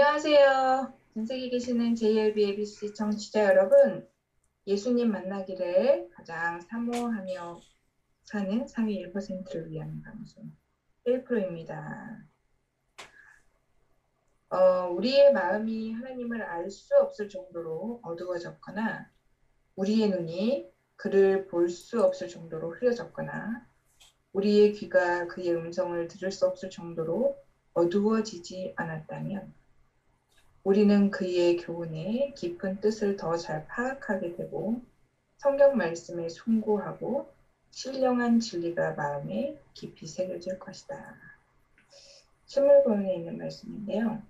안녕하세요. 전 세계에 계시는 JLB ABC 청취자 여러분. 예수님 만나기를 가장 사모하며 사는 상위 1%를 위한 방송 1%입니다. 어, 우리의 마음이 하나님을 알 수 없을 정도로 어두워졌거나 우리의 눈이 그를 볼 수 없을 정도로 흐려졌거나 우리의 귀가 그의 음성을 들을 수 없을 정도로 어두워지지 않았다면 우리는 그의 교훈의 깊은 뜻을 더 잘 파악하게 되고 성경 말씀에 송구하고 신령한 진리가 마음에 깊이 새겨질 것이다. 스물권에 있는 말씀인데요.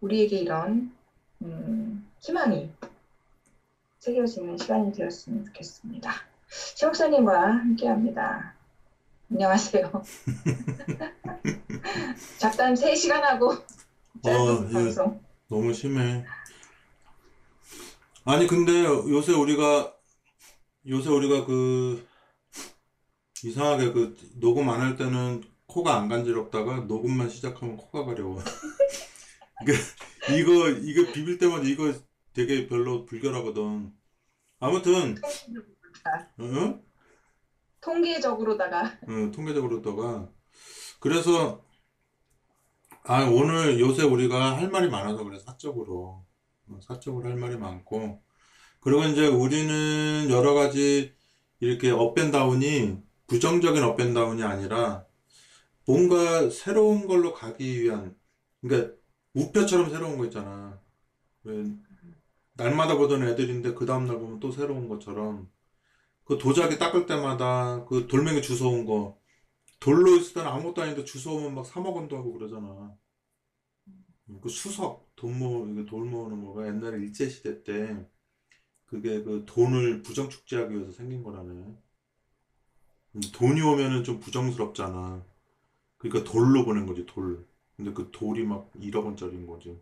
우리에게 이런 음, 희망이 새겨지는 시간이 되었으면 좋겠습니다. 최목사님과 함께합니다. 안녕하세요. 잡담 3시간 하고 짧은 어, 예. 방송. 너무 심해. 아니, 근데 요새 우리가, 요새 우리가 그, 이상하게 그, 녹음 안 할 때는 코가 안 간지럽다가 녹음만 시작하면 코가 가려워. 이거, 이거, 이거 비빌 때마다 이거 되게 별로 불결하거든. 아무튼, 응? 통계적으로다가 어, 통계적으로다가 그래서 아 오늘 요새 우리가 할 말이 많아서 그래 사적으로. 어, 사적으로 할 말이 많고. 그리고 이제 우리는 여러 가지 이렇게 업앤다운이 부정적인 업앤다운이 아니라 뭔가 새로운 걸로 가기 위한 그러니까 우표처럼 새로운 거 있잖아. 왜 날마다 보던 애들인데 그 다음날 보면 또 새로운 것처럼 그 도자기 닦을 때마다 그 돌멩이 주워온 거 돌로 있을 때는 아무것도 아닌데 주워오면 막 3억 원도 하고 그러잖아. 그 수석 돈 모, 이거 돌 모으는 거가 옛날에 일제시대 때 그게 그 돈을 부정축제하기 위해서 생긴 거라네. 음, 돈이 오면은 좀 부정스럽잖아. 그러니까 돌로 보낸 거지, 돌. 근데 그 돌이 막 1억 원짜리인 거지.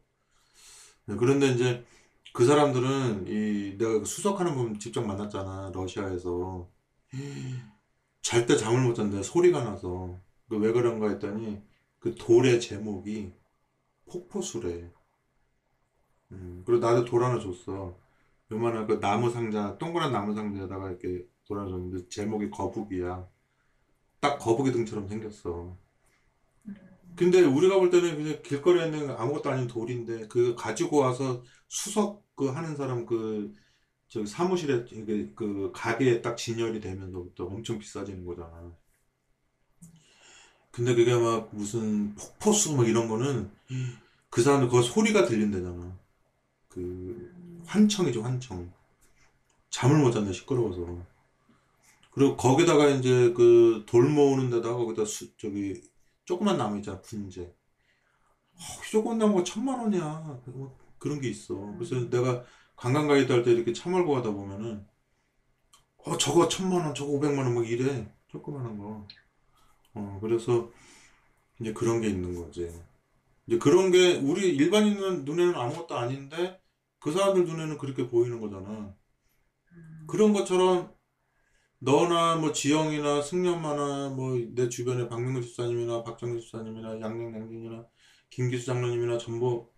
네, 그런데 이제 그 사람들은 이 내가 그 수석하는 분 직접 만났잖아, 러시아에서. 잘 때 잠을 못 잤는데 소리가 나서 그 왜 그런가 했더니 그 돌의 제목이 폭포수래. 음, 그리고 나도 돌 하나 줬어. 요만한 그 나무 상자, 동그란 나무 상자에다가 이렇게 돌 하나 줬는데 제목이 거북이야. 딱 거북이 등처럼 생겼어. 근데 우리가 볼 때는 그냥 길거리에 있는 아무것도 아닌 돌인데 그 가지고 와서 수석 그 하는 사람 그 저기 사무실에 이게 그 가게에 딱 진열이 되면서부터 엄청 비싸지는 거잖아. 근데 그게 막 무슨 폭포수 막 이런 거는 그 사람들 그 소리가 들린대잖아. 그 환청이죠, 환청. 잠을 못 잤네, 시끄러워서. 그리고 거기다가 이제 그 돌 모으는 데다가 거기다 수, 저기 조그만 나무 있잖아, 분재. 어, 조그만 나무가 천만 원이야. 뭐 그런 게 있어. 그래서 내가 관광 가이드 할 때 이렇게 차 몰고 가다 보면은 어 저거 천만 원, 저거 오백만 원 막 이래. 조그만한 거. 어 그래서 이제 그런 게 있는 거지. 이제 그런 게 우리 일반인 눈에는 아무것도 아닌데 그 사람들 눈에는 그렇게 보이는 거잖아. 그런 것처럼 너나 뭐 지영이나 승연마나 뭐 내 주변에 박명근 집사님이나 박정희 집사님이나 양양양진이나 김기수 장로님이나 전부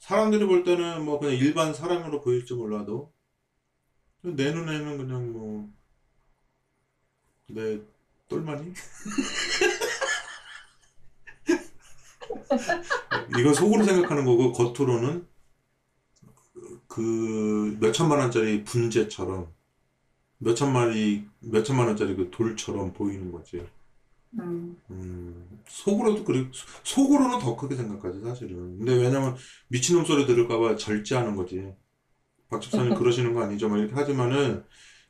사람들이 볼 때는 뭐 그냥 일반 사람으로 보일지 몰라도 내 눈에는 그냥 뭐 내 똘마니? 이건 속으로 생각하는 거고 겉으로는 그 몇천만 원짜리 분재처럼 몇천마리 몇천만 원짜리 그 돌처럼 보이는 거지. 음, 음, 속으로도 그래, 속으로는 더 크게 생각하지, 사실은. 근데 왜냐면 미친놈 소리 들을까봐 절제하는 거지. 박 집사님 그러시는 거 아니죠? 막 이렇게 하지만은,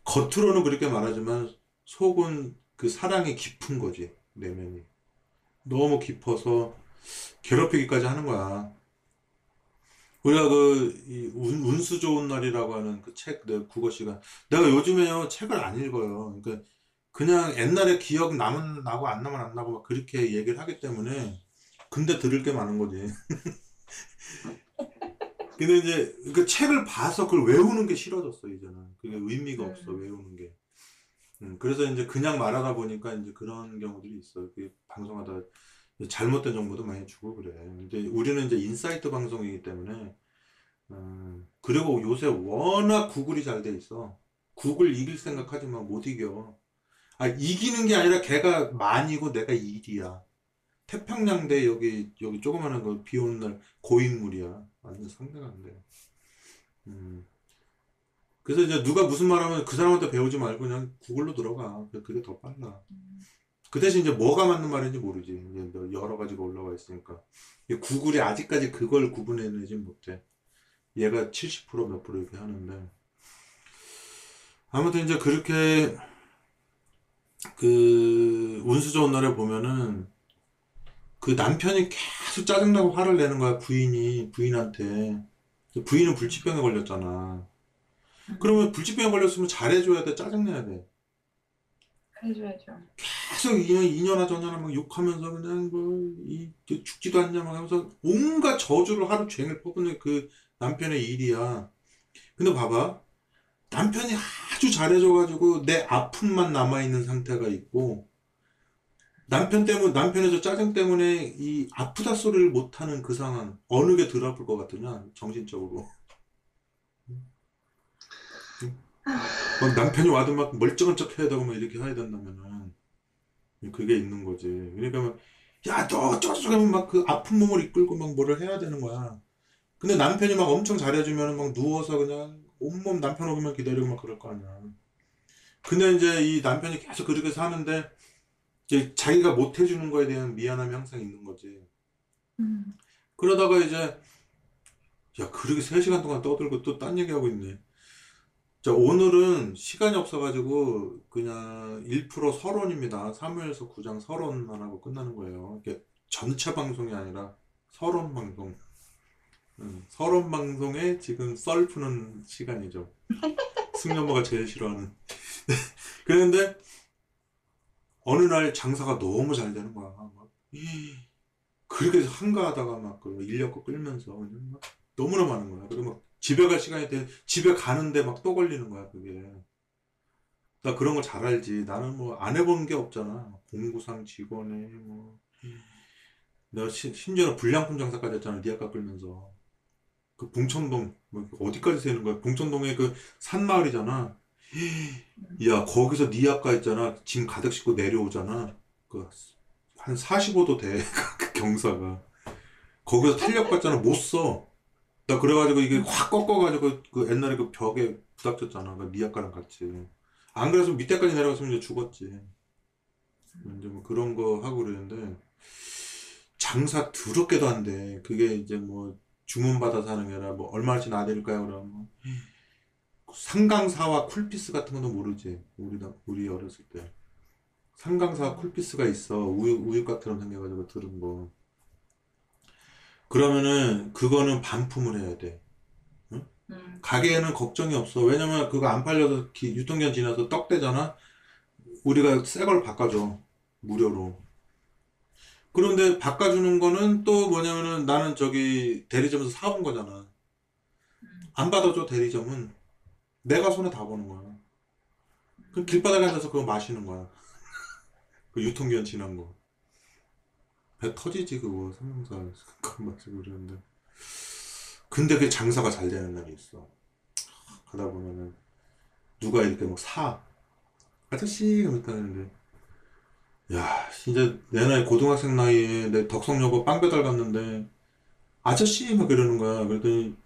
겉으로는 그렇게 말하지만, 속은 그 사랑이 깊은 거지, 내면이. 너무 깊어서 괴롭히기까지 하는 거야. 우리가 그, 이 운, 운수 좋은 날이라고 하는 그 책, 내 국어 시간. 내가 요즘에요, 책을 안 읽어요. 그러니까, 그냥 옛날에 기억 남은 나고 안 나면 안 나고 막 그렇게 얘기를 하기 때문에 근데 들을 게 많은 거지. 근데 이제 그 책을 봐서 그걸 외우는 게 싫어졌어 이제는. 그게 의미가 없어 음. 외우는 게. 음, 그래서 이제 그냥 말하다 보니까 이제 그런 경우들이 있어 그 방송하다 잘못된 정보도 많이 주고 그래. 근데 우리는 이제 insight 방송이기 때문에 음, 그리고 요새 워낙 구글이 잘 돼 있어. 구글 이길 생각하지만 못 이겨 아 이기는 게 아니라 걔가 만이고 내가 일이야 태평양대 여기 여기 조그마한 거 비 오는 날 고인물이야. 완전 상대가 안 돼. 음. 그래서 이제 누가 무슨 말 하면 그 사람한테 배우지 말고 그냥 구글로 들어가. 그게 더 빨라. 그 대신 이제 뭐가 맞는 말인지 모르지. 이제 여러 가지가 올라와 있으니까. 이 구글이 아직까지 그걸 구분해내지 못해. 얘가 70%몇 프로 이렇게 하는데. 아무튼 이제 그렇게 그 운수 좋은 날에 보면은 그 남편이 계속 짜증나고 화를 내는 거야, 부인이, 부인한테. 부인은 불치병에 걸렸잖아. 그러면 불치병에 걸렸으면 잘해줘야 돼, 짜증내야 돼. 해줘야죠. 계속 이년, 이년아 저년아 막 욕하면서 그냥 뭐, 이, 죽지도 않냐 막 하면서 온갖 저주를 하루 종일 퍼붓는 그 남편의 일이야. 근데 봐봐. 남편이 아주 잘해줘가지고 내 아픔만 남아있는 상태가 있고, 남편 때문, 남편의 저 짜증 때문에 이 아프다 소리를 못하는 그 상황, 어느 게 덜 아플 것 같으냐, 정신적으로. 막 남편이 와도 막 멀쩡한 척 해야 되고 막 이렇게 해야 된다면은, 그게 있는 거지. 그러니까 막, 야, 너 저쪽 하면 막 그 아픈 몸을 이끌고 막 뭐를 해야 되는 거야. 근데 남편이 막 엄청 잘해주면은 막 누워서 그냥 온몸 남편 오기만 기다리고 막 그럴 거 아니야. 근데 이제 이 남편이 계속 그렇게 사는데, 이제 자기가 못 해주는 거에 대한 미안함이 항상 있는 거지. 음. 그러다가 이제, 야, 그렇게 3시간 동안 떠들고 또 딴 얘기하고 있네. 자, 오늘은 시간이 없어가지고, 그냥 1% 서론입니다. 사무엘서 9장 서론만 하고 끝나는 거예요. 이게 전체 방송이 아니라 서론 방송. 음, 서론 방송에 지금 썰 푸는 시간이죠. 승려모가 제일 싫어하는. 그런데, 어느 날 장사가 너무 잘 되는 거야. 막, 그렇게 한가하다가 막, 그 인력거 끌면서, 막 너무나 많은 거야. 그리고 막, 집에 갈 시간이 돼, 집에 가는데 막 또 걸리는 거야, 그게. 나 그런 거 잘 알지. 나는 뭐, 안 해본 게 없잖아. 공구상 직원에, 뭐. 내가 시- 심지어는 불량품 장사까지 했잖아, 리아카 끌면서. 그 봉천동, 뭐 어디까지 세는 거야? 봉천동에 그 산마을이잖아. 야, 거기서 니 아까 있잖아. 짐 가득 싣고 내려오잖아. 그, 한 45도 돼. 그 경사가. 거기서 탄력 받잖아. 못 써. 나 그래가지고 이게 확 꺾어가지고 그 옛날에 그 벽에 부닥쳤잖아. 그 니아까랑 같이. 안 그래서 밑에까지 내려갔으면 이제 죽었지. 이제 뭐 그런 거 하고 그러는데, 장사 더럽게도 안 돼. 그게 이제 뭐, 주문받아서 하는 게 아니라 뭐, 얼마씩 나드릴까요? 그러면. 상강사와 쿨피스 같은 것도 모르지. 우리, 우리 어렸을 때. 상강사와 쿨피스가 있어. 우유, 우유곽처럼 생겨가지고 들은 거. 그러면은, 그거는 반품을 해야 돼. 음. 가게에는 걱정이 없어. 왜냐면 그거 안 팔려서 기- 유통기한 지나서 떡대잖아? 우리가 새 걸 바꿔줘. 무료로. 그런데 바꿔주는 거는 또 뭐냐면은 나는 저기 대리점에서 사온 거잖아. 안 받아줘, 대리점은. 내가 손에 다 보는 거야. 그럼 길바닥에 앉아서 그거 마시는 거야. 그 유통기한 지난 거. 배 터지지, 그거. 삼겹살. 그거 마시고 그러는데. 근데 그 장사가 잘 되는 날이 있어. 가다 보면은, 누가 이렇게 막 사. 아저씨! 그랬다는데. 야, 진짜 내 나이 고등학생 나이에 내 덕성여고 빵 배달 갔는데, 아저씨! 막 이러는 거야. 그랬더니,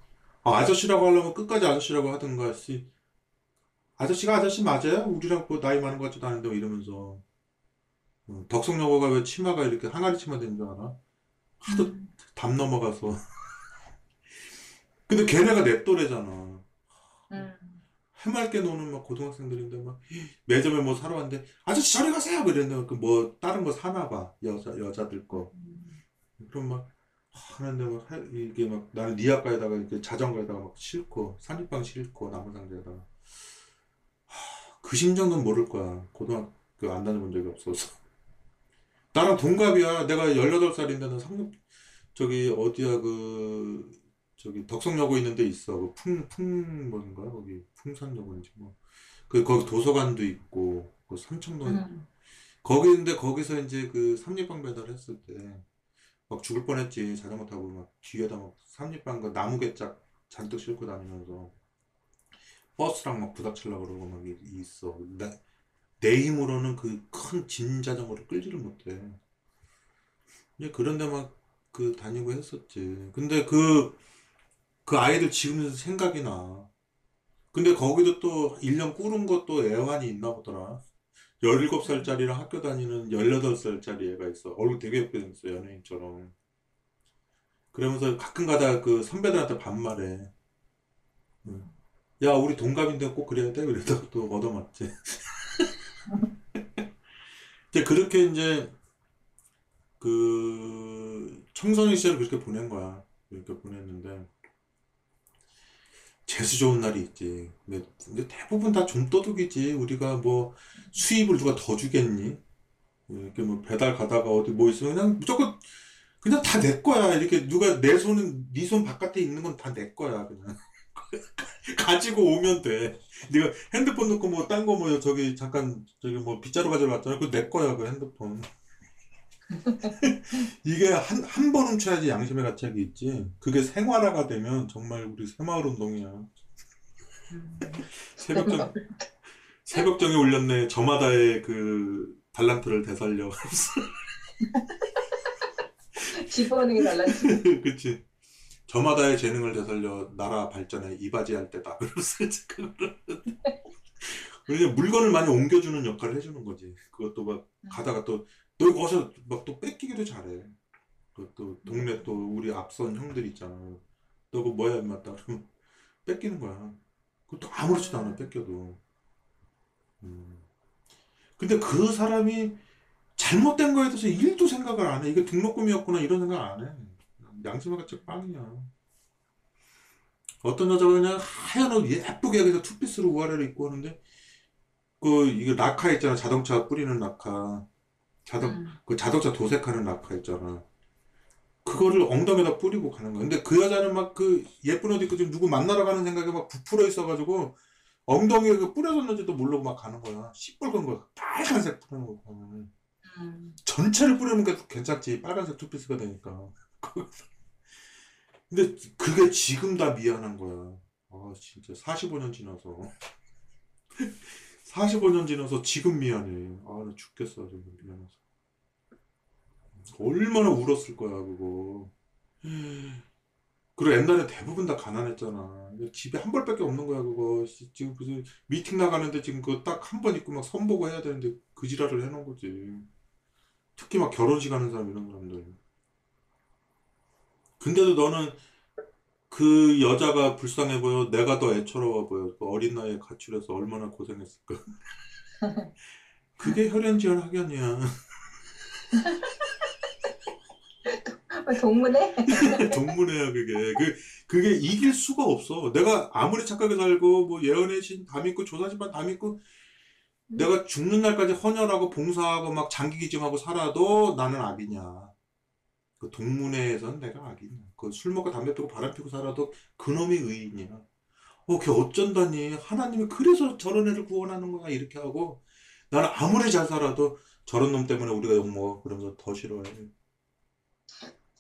아, 아저씨라고 하려면 끝까지 아저씨라고 하든가, 씨. 아저씨가 아저씨 맞아요? 우리랑 뭐 나이 많은 것 같지도 않은데, 뭐 이러면서. 어, 덕성여고가 왜 치마가 이렇게 항아리 치마 되는 줄 알아? 하도 음. 담 넘어가서. 근데 걔네가 내 또래잖아. 음. 해맑게 노는 막 고등학생들인데 막 매점에 뭐 사러 왔는데 아저씨 저리 가세요. 뭐 이랬는데 그 뭐 다른 거 사나 봐. 여자 여자들 거. 그럼 막 하는데 막 하- 이게 막 나는 니아까에다가 이렇게 자전거에다가 막 싣고 산입방 싣고 나무상자에다가. 하, 그 심정은 모를 거야. 고등학교 안 다녀본 적이 없어서. 나랑 동갑이야. 내가 18살인데 는 상륙 저기 어디야? 그 저기 덕성여고 있는 데 있어. 그 풍, 풍, 뭔가, 거기, 풍산여고인지 뭐. 그, 거기 도서관도 있고, 그 삼청동에, 음. 거기 있는데 거기서 이제 그 삼립빵 배달했을 때, 막 죽을 뻔했지. 자전거 타고 막 뒤에다 막 삼립빵 그 나무개 짝 잔뜩 싣고 다니면서 버스랑 막 부닥치려고 그러고 막 이- 있어. 나, 내 힘으로는 그큰진 자전거를 끌지를 못해. 이제 그런데 막 그 다니고 했었지. 근데 그, 그 아이들 지금 생각이 나. 근데 거기도 또 1년 꾸른 것도 애환이 있나 보더라. 17살짜리랑 학교 다니는 18살짜리 애가 있어. 얼굴 되게 예쁘게 생겼어, 연예인처럼. 그러면서 가끔 가다 그 선배들한테 반말해. 응. 야, 우리 동갑인데 꼭 그래야 돼? 그러다가 또 얻어맞지. 이제 그렇게 이제 그 청소년 시절을 그렇게 보낸 거야. 그렇게 보냈는데 재수 좋은 날이 있지. 근데, 대부분 다 좀도둑이지. 우리가 뭐 수입을 누가 더 주겠니? 이렇게 뭐 배달 가다가 어디 뭐 있으면 그냥 무조건 그냥 다 내 거야. 이렇게 누가 내 손은 네 손 바깥에 있는 건 다 내 거야. 그냥 가지고 오면 돼. 네가 핸드폰 넣고 뭐 딴 거 뭐 저기 잠깐 저기 뭐 빗자루 가지러 갔잖아. 그거 내 거야. 그 핸드폰. 이게 한, 한 번 훔쳐야지 양심의 가책이 있지. 그게 생활화가 되면 정말 우리 새마을 운동이야. 음. 새벽정, 새벽정에 울렸네. 저마다의 그 달란트를 되살려. 집어오는 게 달라지. 그치. 저마다의 재능을 되살려 나라 발전에 이바지할 때다. 그러니까 물건을 많이 옮겨주는 역할을 해주는 거지. 그것도 막 가다가 또, 너 이거 어디서 막 또 뺏기기도 잘해. 그것도 동네 또 우리 앞선 형들 있잖아. 너 그거 뭐야, 임마. 그러면 뺏기는 거야. 그것도 아무렇지도 않아, 뺏겨도. 음. 근데 그 사람이 잘못된 거에 대해서 일도 생각을 안 해. 이게 등록금이었구나, 이런 생각 안 해. 가책 빵이야. 어떤 여자가 그냥 하얀 옷 예쁘게 그래서 투피스로 우아래를 입고 오는데, 그, 이거 낙하 있잖아. 자동차 뿌리는 낙하. 자동, 음. 그 자동차 도색하는 낙하 있잖아. 그거를 엉덩이에다 뿌리고 가는 거야. 근데 그 여자는 막 그 예쁜 옷 입고 지금 누구 만나러 가는 생각에 막 부풀어 있어가지고 엉덩이에 그 뿌려졌는지도 모르고 막 가는 거야. 시뻘건 거. 빨간색 뿌리는 거 보면. 음. 전체를 뿌리는 게 괜찮지. 빨간색 투피스가 되니까. 근데 그게 지금 다 미안한 거야. 아, 진짜 45년 지나서. 45년 지나서 지금 미안해. 아, 나 죽겠어, 지금 미안해서. 얼마나 울었을 거야, 그거. 그리고 옛날에 대부분 다 가난했잖아. 집에 한 벌밖에 없는 거야, 그거. 씨, 지금 무슨 미팅 나가는데 지금 그거 딱 한 번 입고 막 선보고 해야 되는데 그 지랄을 해놓은 거지. 특히 막 결혼식 하는 사람 이런 사람들. 근데도 너는 그 여자가 불쌍해 보여. 내가 더 애처로워 보여. 그 어린 나이에 가출해서 얼마나 고생했을까. 그게 혈연지연 학연이야. 어, 동문회? 동문회야 그게. 그 그게 이길 수가 없어. 내가 아무리 착하게 살고 뭐 예언의 신 다 믿고 조사집안 다 믿고 내가 죽는 날까지 헌혈하고 봉사하고 막 장기기증하고 살아도 나는 악이냐. 그 동문회에선 내가 악이냐. 그 술 먹고 담배 피고 바람 피고 살아도 그놈이 의인이야. 어, 걔 어쩐다니. 하나님이 그래서 저런 애를 구원하는 거야. 이렇게 하고 나는 아무리 잘 살아도 저런 놈 때문에 우리가 욕먹어. 그러면서 더 싫어해.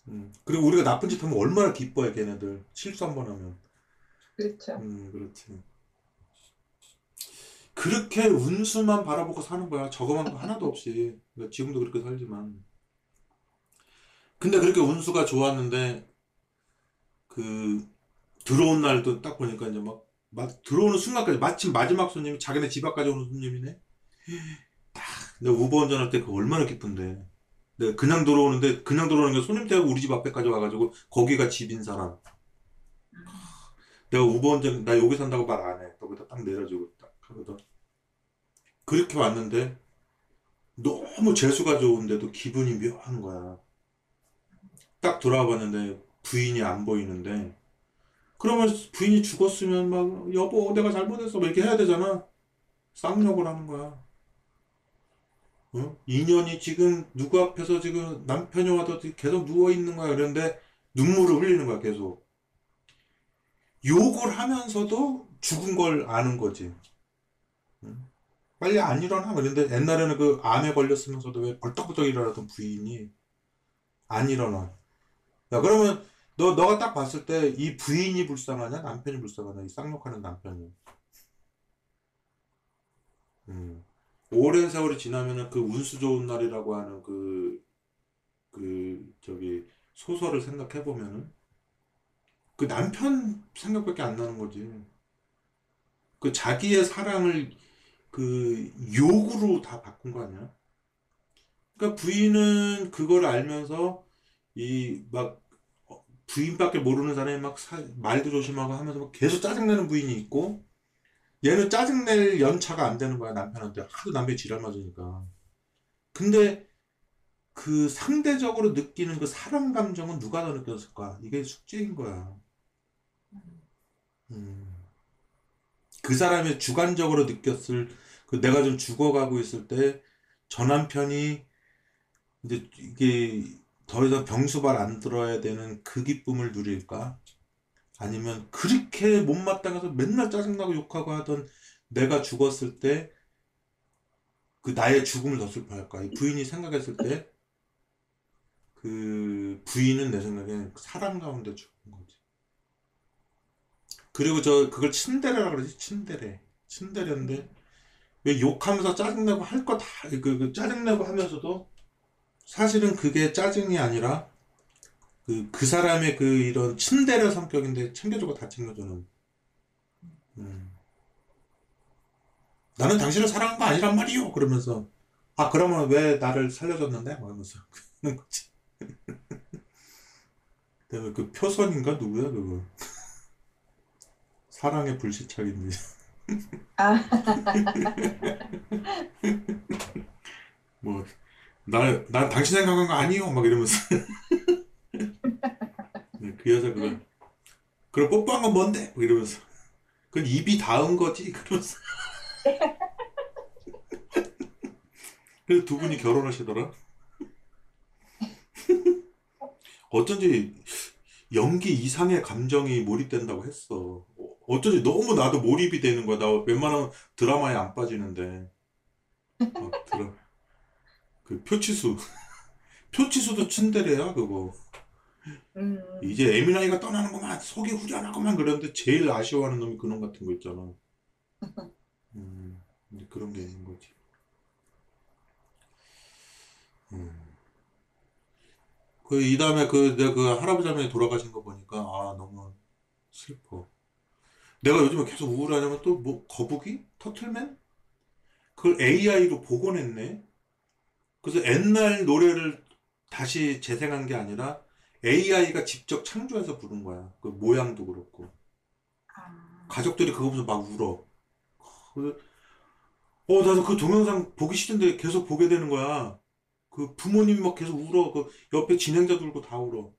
음. 그리고 우리가 나쁜 짓 하면 얼마나 기뻐해, 걔네들. 실수 한 번 하면. 그렇죠. 음, 그렇지. 그렇게 운수만 바라보고 사는 거야. 저거만 하나도 없이. 그러니까 지금도 그렇게 살지만. 근데 그렇게 운수가 좋았는데, 그, 들어온 날도 딱 보니까 이제 막, 막 들어오는 순간까지, 마침 마지막 손님이 자기네 집 앞까지 오는 손님이네? 딱, 내가 우버 운전할 때 그 얼마나 기쁜데. 내가 그냥 들어오는데, 그냥 들어오는 게 손님 때문에 우리 집 앞에까지 와가지고, 거기가 집인 사람. 내가 우버 운전, 나 여기 산다고 말 안 해. 거기다 딱 내려주고 딱 하거든. 그렇게 왔는데, 너무 재수가 좋은데도 기분이 묘한 거야. 딱 돌아와 봤는데, 부인이 안 보이는데, 그러면 부인이 죽었으면 막, 여보, 내가 잘못했어. 막 이렇게 해야 되잖아. 쌍욕을 하는 거야. 어? 인연이 지금 누구 앞에서 지금 남편이 와도 계속 누워 있는 거야. 그런데 눈물을 흘리는 거야, 계속. 욕을 하면서도 죽은 걸 아는 거지. 응? 빨리 안 일어나. 그런데 옛날에는 그 암에 걸렸으면서도 왜 벌떡벌떡 일어나던 부인이 안 일어나. 야, 그러면 너, 너가 딱 봤을 때 이 부인이 불쌍하냐? 남편이 불쌍하냐? 이 쌍욕하는 남편이. 음. 오랜 세월이 지나면은 그 운수 좋은 날이라고 하는 그, 그, 저기, 소설을 생각해 보면은 그 남편 생각밖에 안 나는 거지. 그 자기의 사랑을 그 욕으로 다 바꾼 거 아니야? 그러니까 부인은 그걸 알면서 이 막 부인밖에 모르는 사람이 막 사- 말도 조심하고 하면서 막 계속 짜증내는 부인이 있고 얘는 짜증낼 연차가 안 되는 거야 남편한테 하도 남편이 지랄 맞으니까. 근데 그 상대적으로 느끼는 그 사랑 감정은 누가 더 느꼈을까? 이게 숙제인 거야. 음. 그 사람이 주관적으로 느꼈을 그 내가 좀 죽어가고 있을 때 저 남편이 이제 이게 더 이상 병수발 안 들어야 되는 그 기쁨을 누릴까? 아니면 그렇게 못마땅해서 맨날 짜증나고 욕하고 하던 내가 죽었을 때 그 나의 죽음을 더 슬퍼할까? 이 부인이 생각했을 때 그 부인은 내 생각엔 사랑 가운데 죽은 거지. 그리고 저 그걸 친데레라 그러지 친데레 친데레인데 왜 욕하면서 짜증내고 할 거 다그그 짜증내고 하면서도 사실은 그게 짜증이 아니라 그 그 사람의 그 이런 친데레 성격인데 챙겨주고 다 챙겨주는. 음. 나는 당신을 사랑한 거 아니란 말이요! 그러면서 아 그러면 왜 나를 살려줬는데? 뭐 이러면서. 그러는 거지. 그다음에 그 표선인가? 누구야 그거? 사랑의 불시착인데. 아, 뭐, 나, 난 당신 생각한 거 아니요. 막 이러면서. 네, 그 여자 그걸, 그럼 뽀뽀한 건 뭔데? 막 이러면서. 그건 입이 닿은 거지. 그러면서. 그래서 두 분이 결혼하시더라. 어쩐지 연기 이상의 감정이 몰입된다고 했어. 어- 어쩐지 너무 나도 몰입이 되는 거야. 나 웬만하면 드라마에 안 빠지는데. 어, 드라, 그 표치수. 표치수도 츤데레야, 그거. 음, 이제 에미나이가 떠나는구만, 속이 후련하구만 그러는데 제일 아쉬워하는 놈이 그놈 같은 거 있잖아. 음, 그런 게 있는 거지. 음. 그, 이 다음에 그, 내가 그 할아버지 할머니 돌아가신 거 보니까, 아, 너무 슬퍼. 내가 요즘에 계속 우울하냐면 또 뭐, 거북이? 터틀맨? 그걸 AI로 복원했네? 그래서 옛날 노래를 다시 재생한 게 아니라 AI가 직접 창조해서 부른 거야. 그 모양도 그렇고. 아, 가족들이 그거 보면서 막 울어. 그- 어, 나도 그 동영상 보기 싫은데 계속 보게 되는 거야. 그 부모님이 막 계속 울어. 그 옆에 진행자도 울고 다 울어.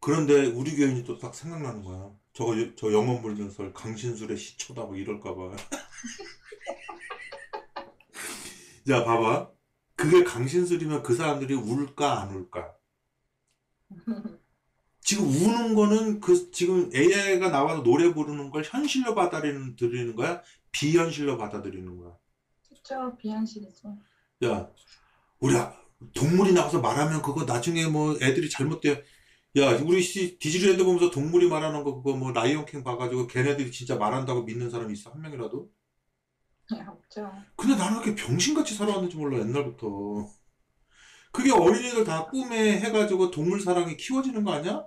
그런데 우리 교인이 또 딱 생각나는 거야. 저거, 저 영원 불면설 강신술의 시초다 뭐 이럴까 봐. 야, 봐봐. 그게 강신술이면 그 사람들이 울까 안 울까? 지금 우는 거는 그 지금 AI가 나와서 노래 부르는 걸 현실로 받아들이는 들이는 거야? 비현실로 받아들이는 거야? 그쵸, 비현실이죠. 야, 우리 아- 동물이 나와서 말하면 그거 나중에 뭐 애들이 잘못돼. 야, 우리 씨 디즈니랜드 보면서 동물이 말하는 거 그거 뭐 라이온킹 봐가지고 걔네들이 진짜 말한다고 믿는 사람이 있어? 한 명이라도? 없죠. 근데 나는 왜 이렇게 병신같이 살아왔는지 몰라, 옛날부터. 그게 어린이들 다 꿈에 해가지고 동물 사랑이 키워지는 거 아니야?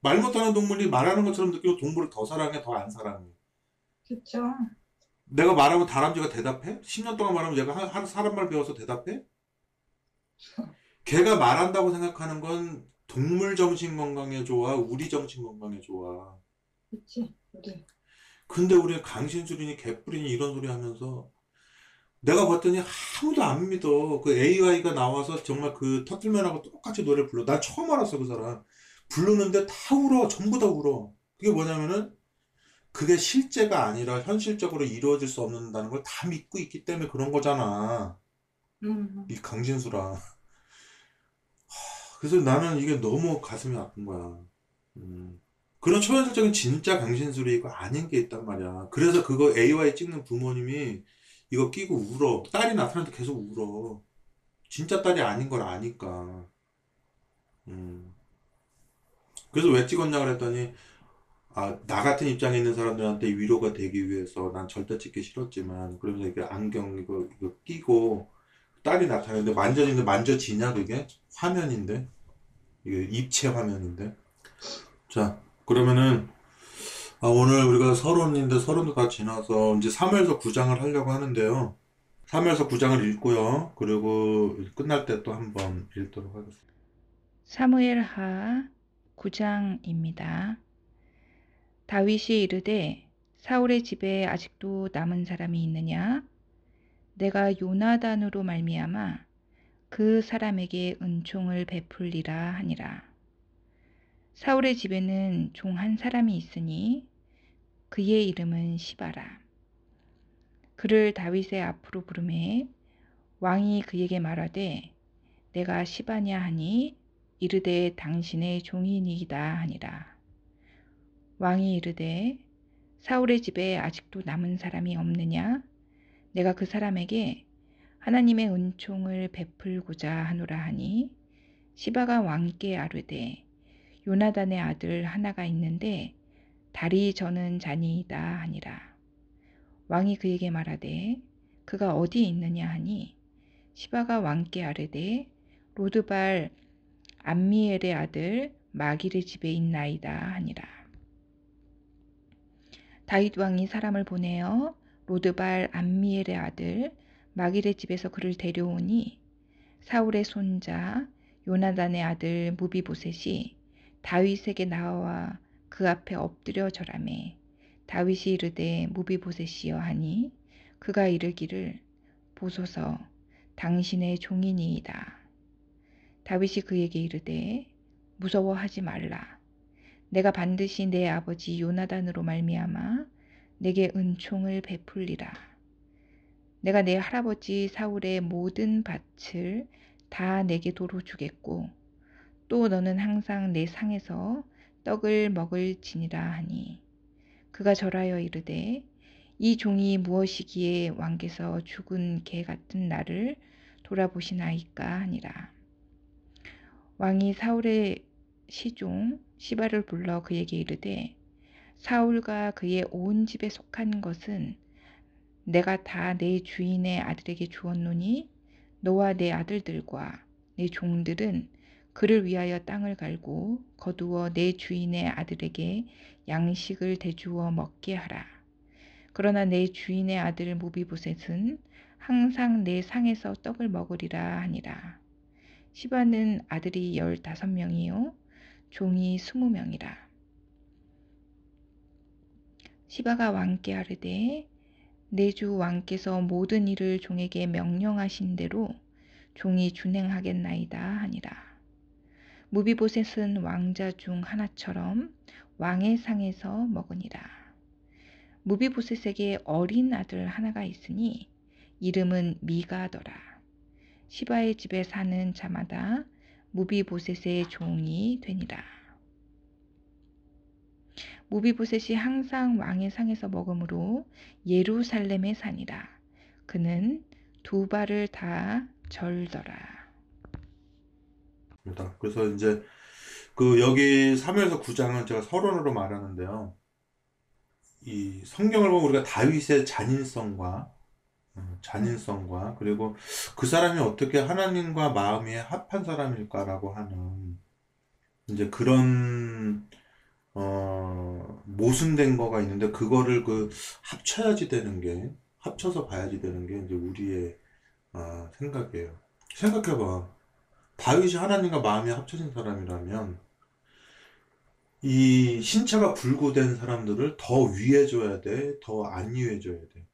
말 못하는 동물이 말하는 것처럼 느끼고 동물을 더 사랑해, 더 안 사랑해. 그쵸. 내가 말하면 다람쥐가 대답해? 10년 동안 말하면 얘가 한, 한 사람 말 배워서 대답해? 걔가 말한다고 생각하는 건 동물 정신 건강에 좋아, 우리 정신 건강에 좋아. 그치, 우리. 근데 우리 강신술이니 개뿔이니 이런 소리 하면서 내가 봤더니 아무도 안 믿어. 그 AI가 나와서 정말 그 터틀맨하고 똑같이 노래를 불러. 난 처음 알았어, 그 사람. 부르는데 다 울어. 전부 다 울어. 그게 뭐냐면은 그게 실제가 아니라 현실적으로 이루어질 수 없는다는 걸 다 믿고 있기 때문에 그런 거잖아. 음, 이 강신수라. 하, 그래서 나는 이게 너무 가슴이 아픈 거야. 음. 그런 초현실적인 진짜 강신술이 이거 아닌 게 있단 말이야. 그래서 그거 AY 찍는 부모님이 이거 끼고 울어. 딸이 나타날 때 계속 울어. 진짜 딸이 아닌 걸 아니까. 음. 그래서 왜 찍었냐 그랬더니, 아, 나 같은 입장에 있는 사람들한테 위로가 되기 위해서 난 절대 찍기 싫었지만, 그러면서 이게 안경 이거, 이거 끼고 딸이 나타나는데 만져지는데 만져지냐 그게? 화면인데? 이게 입체 화면인데? 자, 그러면은, 아, 오늘 우리가 서론인데 서론도 다 지나서 이제 3회에서 9장을 하려고 하는데요. 3회에서 9장을 읽고요. 그리고 끝날 때 또 한번 읽도록 하겠습니다. 사무엘하 9장입니다. 다윗이 이르되 사울의 집에 아직도 남은 사람이 있느냐? 내가 요나단으로 말미암아 그 사람에게 은총을 베풀리라 하니라. 사울의 집에는 종 한 사람이 있으니 그의 이름은 시바라. 그를 다윗의 앞으로 부르매 왕이 그에게 말하되 내가 시바냐 하니 이르되 당신의 종이니이다 하니라. 왕이 이르되 사울의 집에 아직도 남은 사람이 없느냐? 내가 그 사람에게 하나님의 은총을 베풀고자 하노라 하니 시바가 왕께 아뢰되 요나단의 아들 하나가 있는데 다리 저는 자니이다 하니라. 왕이 그에게 말하되 그가 어디 있느냐 하니 시바가 왕께 아뢰되 로드발 암미엘의 아들 마길의 집에 있나이다 하니라. 다윗 왕이 사람을 보내어 로드발 암미엘의 아들 마길의 집에서 그를 데려오니 사울의 손자 요나단의 아들 무비보셋이 다윗에게 나와 그 앞에 엎드려 절하매 다윗이 이르되 무비보셋이여 하니 그가 이르기를 보소서 당신의 종이니이다. 다윗이 그에게 이르되 무서워하지 말라. 내가 반드시 내 아버지 요나단으로 말미암아 내게 은총을 베풀리라. 내가 내 할아버지 사울의 모든 밭을 다 내게 도로 주겠고 또 너는 항상 내 상에서 떡을 먹을지니라 하니 그가 절하여 이르되 이 종이 무엇이기에 왕께서 죽은 개 같은 나를 돌아보시나이까 하니라. 왕이 사울의 시종 시바를 불러 그에게 이르되 사울과 그의 온 집에 속한 것은 내가 다 내 주인의 아들에게 주었노니 너와 내 아들들과 내 종들은 그를 위하여 땅을 갈고 거두어 내 주인의 아들에게 양식을 대주어 먹게 하라. 그러나 내 주인의 아들 무비보셋은 항상 내 상에서 떡을 먹으리라 하니라. 시바는 아들이 열다섯 명이요 종이 스무 명이라. 시바가 왕께 하르되 내 주 왕께서 모든 일을 종에게 명령하신 대로 종이 준행하겠나이다 하니라. 무비보셋은 왕자 중 하나처럼 왕의 상에서 먹으니라. 무비보셋에게 어린 아들 하나가 있으니 이름은 미가더라. 시바의 집에 사는 자마다 무비보셋의 종이 되니라. 무비보셋이 항상 왕의 상에서 먹으므로 예루살렘에 사니라. 그는 두 발을 다 절더라. 입니다. 그래서 이제 그 여기 3에서 9장은 제가 서론으로 말하는데요. 이 성경을 보면 우리가 다윗의 잔인성과 음, 잔인성과 그리고 그 사람이 어떻게 하나님과 마음이 합한 사람일까라고 하는 이제 그런 어 모순된 거가 있는데 그거를 그 합쳐야지 되는 게 합쳐서 봐야지 되는 게 이제 우리의 어, 생각이에요. 생각해봐. 다윗이 하나님과 마음이 합쳐진 사람이라면 이 신체가 불구된 사람들을 더 위해줘야 돼, 더 안 위해줘야 돼.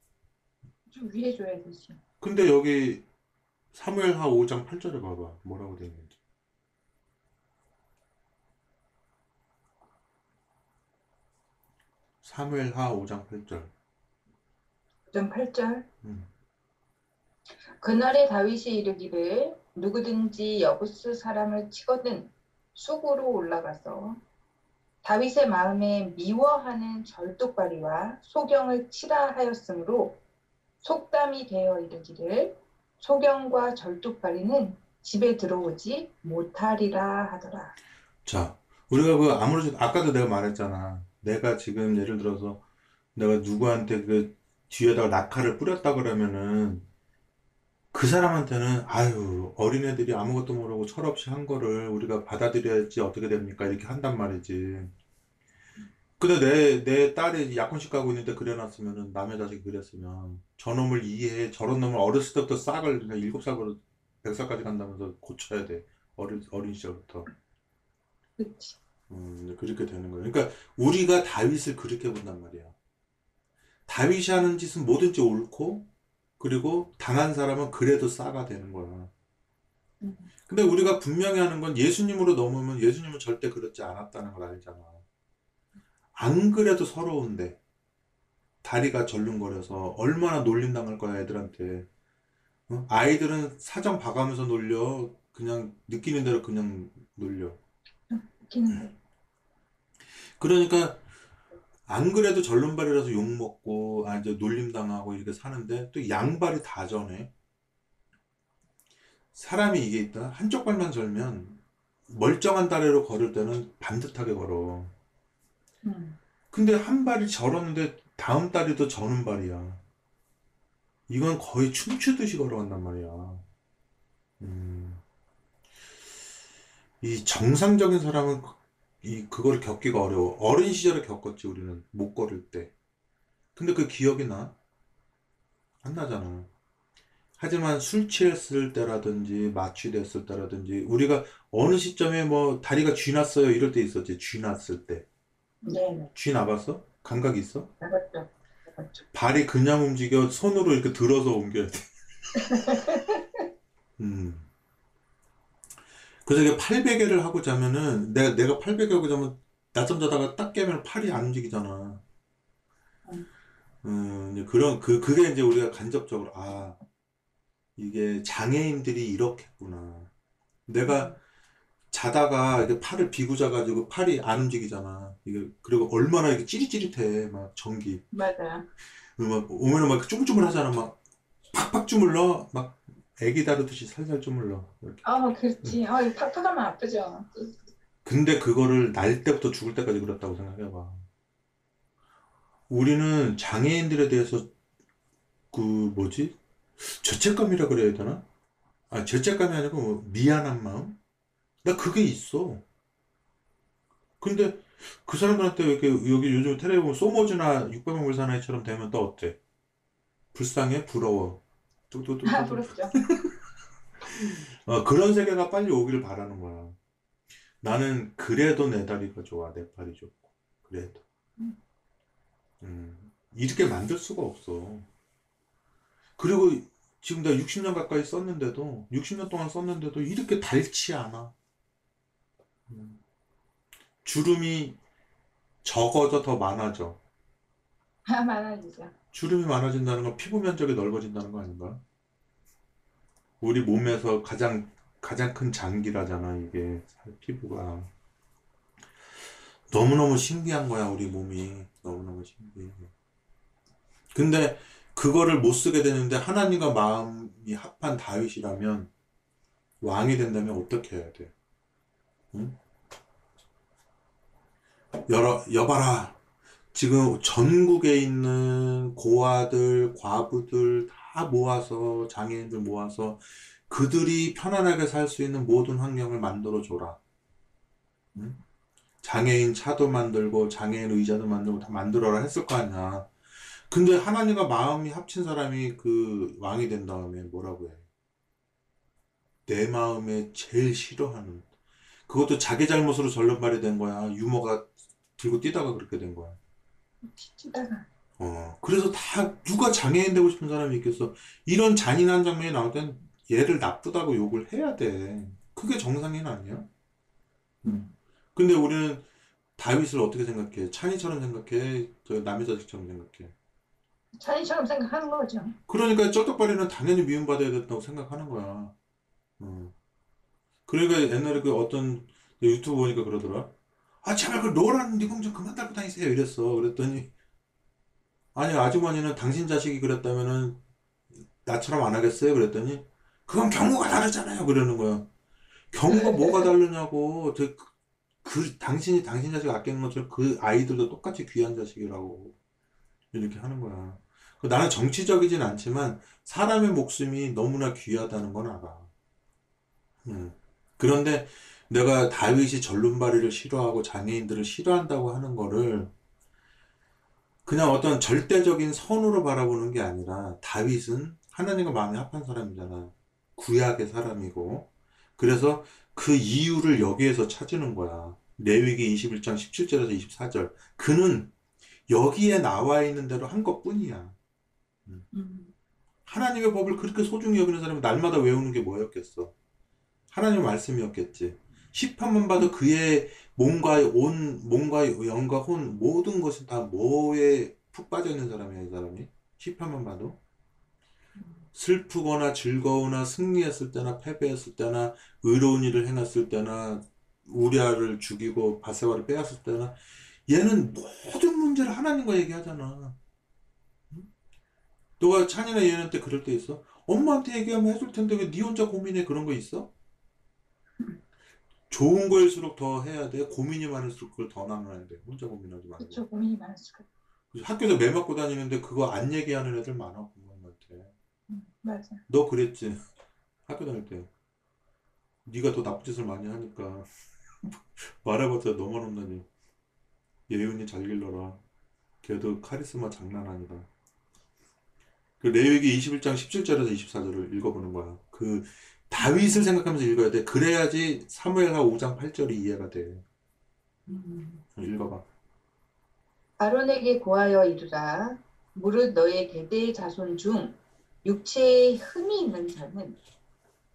좀 위해 줘야 되지. 근데 여기 사무엘하 5장 8절에 봐봐. 뭐라고 되어 있는지. 사무엘하 5장 8절. 9장 8절. 음. 그날에 다윗이 이르기를 누구든지 여부스 사람을 치거든 쑥으로 올라가서 다윗의 마음에 미워하는 절뚝발이와 소경을 치라 하였으므로 속담이 되어 이르기를 소경과 절뚝발이는 집에 들어오지 못하리라 하더라. 자, 우리가 그 아무리 아까도 내가 말했잖아. 내가 지금 예를 들어서 내가 누구한테 그 뒤에다가 낙하를 뿌렸다 그러면은 그 사람한테는 아유 어린애들이 아무것도 모르고 철없이 한 거를 우리가 받아들여야지 어떻게 됩니까? 이렇게 한단 말이지. 근데 내, 내 딸이 약혼식 가고 있는데 그려놨으면은 남의 자식이 그렸으면 저놈을 이해해 저런 놈을 어렸을 때부터 싹을 그냥 일곱 살부터 백 살까지 간다면서 고쳐야 돼 어린 어린 시절부터. 그치. 음, 그렇게 되는 거예요. 그러니까 우리가 다윗을 그렇게 본단 말이야. 다윗이 하는 짓은 뭐든지 옳고, 그리고 당한 사람은 그래도 싸가 되는 거야. 음. 근데 우리가 분명히 하는 건 예수님으로 넘으면 예수님은 절대 그렇지 않았다는 걸 알잖아. 안 그래도 서러운데, 다리가 절름거려서 얼마나 놀림당할 거야, 애들한테. 어? 아이들은 사정 봐가면서 놀려. 그냥 느끼는 대로 그냥 놀려. 웃기는데. 그러니까 안 그래도 절름발이라서 욕먹고 아 이제 놀림당하고 이렇게 사는데 또 양발이 다 전해. 사람이 이게 있다. 한쪽 발만 절면 멀쩡한 다리로 걸을 때는 반듯하게 걸어. 음. 근데 한 발이 절었는데 다음 다리도 저는 발이야. 이건 거의 춤추듯이 걸어간단 말이야. 음. 이 정상적인 사람은 그- 이 그걸 겪기가 어려워. 어린 시절에 겪었지 우리는 못 걸을 때. 근데 그 기억이 나? 안 나잖아. 하지만 술 취했을 때라든지 마취됐을 때라든지 우리가 어느 시점에 뭐 다리가 쥐났어요 이럴 때 있었지. 쥐났을 때. 네, 쥐 나봤어? 감각 있어? 나갔죠. 발이 그냥 움직여 손으로 이렇게 들어서 옮겨야 돼. 음. 그래서 이게 팔베개를 하고 자면은 내가 내가 팔베개 하고 자면 낮잠 자다가 딱 깨면 팔이 안 움직이잖아. 음. 음, 그런 그 그게 이제 우리가 간접적으로 아 이게 장애인들이 이렇겠구나. 내가 자다가 이렇게 팔을 비고 자가지고 팔이 안 움직이잖아. 이게 그리고 얼마나 이게 찌릿찌릿해 막 전기. 맞아요. 막 오면은 막 쭈물쭈물 하잖아. 막 팍팍 주물러. 막 애기 다루듯이 살살 주물러. 이렇게. 아, 그렇지. 아, 팍팍하면 아프죠. 근데 그거를 날 때부터 죽을 때까지 그랬다고 생각해봐. 우리는 장애인들에 대해서 그 뭐지? 죄책감이라 그래야 되나? 아, 죄책감이 아니고 뭐 미안한 마음? 나 그게 있어. 근데 그 사람들한테 이렇게 여기 요즘 텔레비 보면 소모즈나 600만 불사나이처럼 되면 또 어때? 불쌍해? 부러워. 뚝뚝뚝. 아, 부럽죠. 어, 그런 세계가 빨리 오기를 바라는 거야. 나는 그래도 내 다리가 좋아, 내 팔이 좋고. 그래도. 음. 음, 이렇게 만들 수가 없어. 그리고 지금 내가 60년 가까이 썼는데도, 60년 동안 썼는데도 이렇게 닳지 않아. 음. 주름이 적어져 더 많아져. 아, 많아지죠. 주름이 많아진다는 건 피부 면적이 넓어진다는 거 아닌가? 우리 몸에서 가장 가장 큰 장기라잖아, 이게 살- 피부가. 너무너무 신기한 거야, 우리 몸이. 너무너무 신기해. 근데 그거를 못 쓰게 되는데 하나님과 마음이 합한 다윗이라면 왕이 된다면 어떻게 해야 돼? 응? 여러, 여봐라. 지금 전국에 있는 고아들, 과부들 다 모아서, 장애인들 모아서 그들이 편안하게 살 수 있는 모든 환경을 만들어 줘라. 응? 장애인 차도 만들고, 장애인 의자도 만들고 다 만들어라 했을 거 아니야. 근데 하나님과 마음이 합친 사람이 그 왕이 된 다음에 뭐라고 해? 내 마음에 제일 싫어하는. 그것도 자기 잘못으로 절름발이 된 거야. 유머가 들고 뛰다가 그렇게 된 거야. 어, 그래서 다 누가 장애인 되고 싶은 사람이 있겠어. 이런 잔인한 장면이 나올 땐 얘를 나쁘다고 욕을 해야 돼. 그게 정상인 아니야? 음. 근데 우리는 다윗을 어떻게 생각해? 찬이처럼 생각해? 저 남의 자식처럼 생각해? 찬이처럼 생각하는 거죠. 그러니까 쩔뚝발이는 당연히 미움받아야 된다고 생각하는 거야. 어. 그러니까 옛날에 그 어떤 유튜브 보니까 그러더라. 아 제발 그 노란 니공 좀 그만 달고 다니세요. 이랬어. 그랬더니 아니 아주머니는 당신 자식이 그랬다면은 나처럼 안 하겠어요? 그랬더니 그건 경우가 다르잖아요. 그러는 거야. 경우가 뭐가 다르냐고. 저 그, 그 당신이 당신 자식 아끼는 것처럼 그 아이들도 똑같이 귀한 자식이라고 이렇게 하는 거야. 그 나는 정치적이진 않지만 사람의 목숨이 너무나 귀하다는 건 알아. 음. 그런데 내가 다윗이 절름발이를 싫어하고 장애인들을 싫어한다고 하는 거를 그냥 어떤 절대적인 선으로 바라보는 게 아니라 다윗은 하나님과 마음이 합한 사람이잖아. 구약의 사람이고. 그래서 그 이유를 여기에서 찾으는 거야. 레위기 21장 17절에서 24절. 그는 여기에 나와 있는 대로 한 것 뿐이야. 음. 하나님의 법을 그렇게 소중히 여기는 사람이 날마다 외우는 게 뭐였겠어? 하나님의 말씀이었겠지. 시편만 봐도 그의 몸과 온, 몸과 영과 혼, 모든 것이 다 뭐에 푹 빠져 있는 사람이야, 이 사람이. 시편만 봐도. 슬프거나 즐거우나 승리했을 때나 패배했을 때나 의로운 일을 행했을 때나 우리아를 죽이고 바세바를 빼앗을 때나 얘는 모든 문제를 하나님과 얘기하잖아. 응? 너가 찬이나 얘한테 그럴 때 있어? 엄마한테 얘기하면 해줄 텐데 왜 네 혼자 고민해? 그런 거 있어? 좋은 거일수록 더 해야 돼. 고민이 많을수록 그걸 더 나눠야 돼. 혼자 고민하지 말고. 그쵸 고민이 많을수록 학교에서 매 맞고 다니는데 그거 안 얘기하는 애들 많아, 부모님한테. 음, 맞아 너 그랬지? 학교 다닐 때. 네가 더 나쁜 짓을 많이 하니까 말해봤자 너만 혼나니. 예윤이 잘 길러라. 걔도 카리스마 장난 아니다. 그 레위기 21장 17절에서 24절을 읽어보는 거야. 그 다윗을 생각하면서 읽어야 돼. 그래야지 사무엘하 5장 8절이 이해가 돼. 음. 읽어봐. 아론에게 고하여 이르라 무릇 너의 대대의 자손 중 육체에 흠이 있는 자는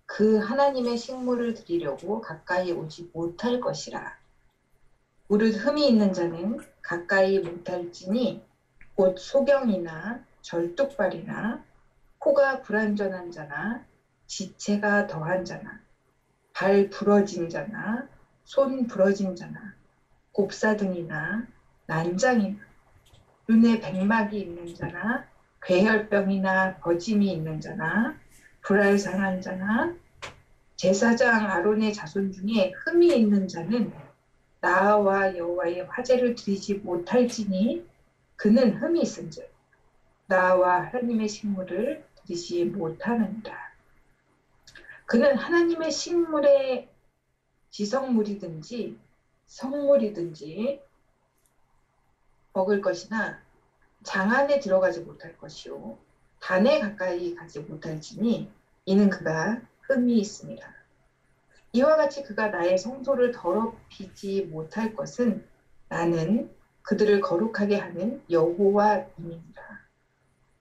그 하나님의 식물을 드리려고 가까이 오지 못할 것이라 무릇 흠이 있는 자는 가까이 못할지니 곧 소경이나 절뚝발이나 코가 불완전한 자나 지체가 더한 자나 발 부러진 자나 손 부러진 자나 곱사등이나 난장이나 눈에 백막이 있는 자나 괴혈병이나 버짐이 있는 자나 불알상한 자나 제사장 아론의 자손 중에 흠이 있는 자는 나와 여호와의 화제를 드리지 못할지니 그는 흠이 있은즉 나와 하나님의 식물을 드리지 못하느니라. 그는 하나님의 식물의 지성물이든지 성물이든지 먹을 것이나 장 안에 들어가지 못할 것이요 단에 가까이 가지 못할지니 이는 그가 흠이 있습니다. 이와 같이 그가 나의 성소를 더럽히지 못할 것은 나는 그들을 거룩하게 하는 여호와임이니라.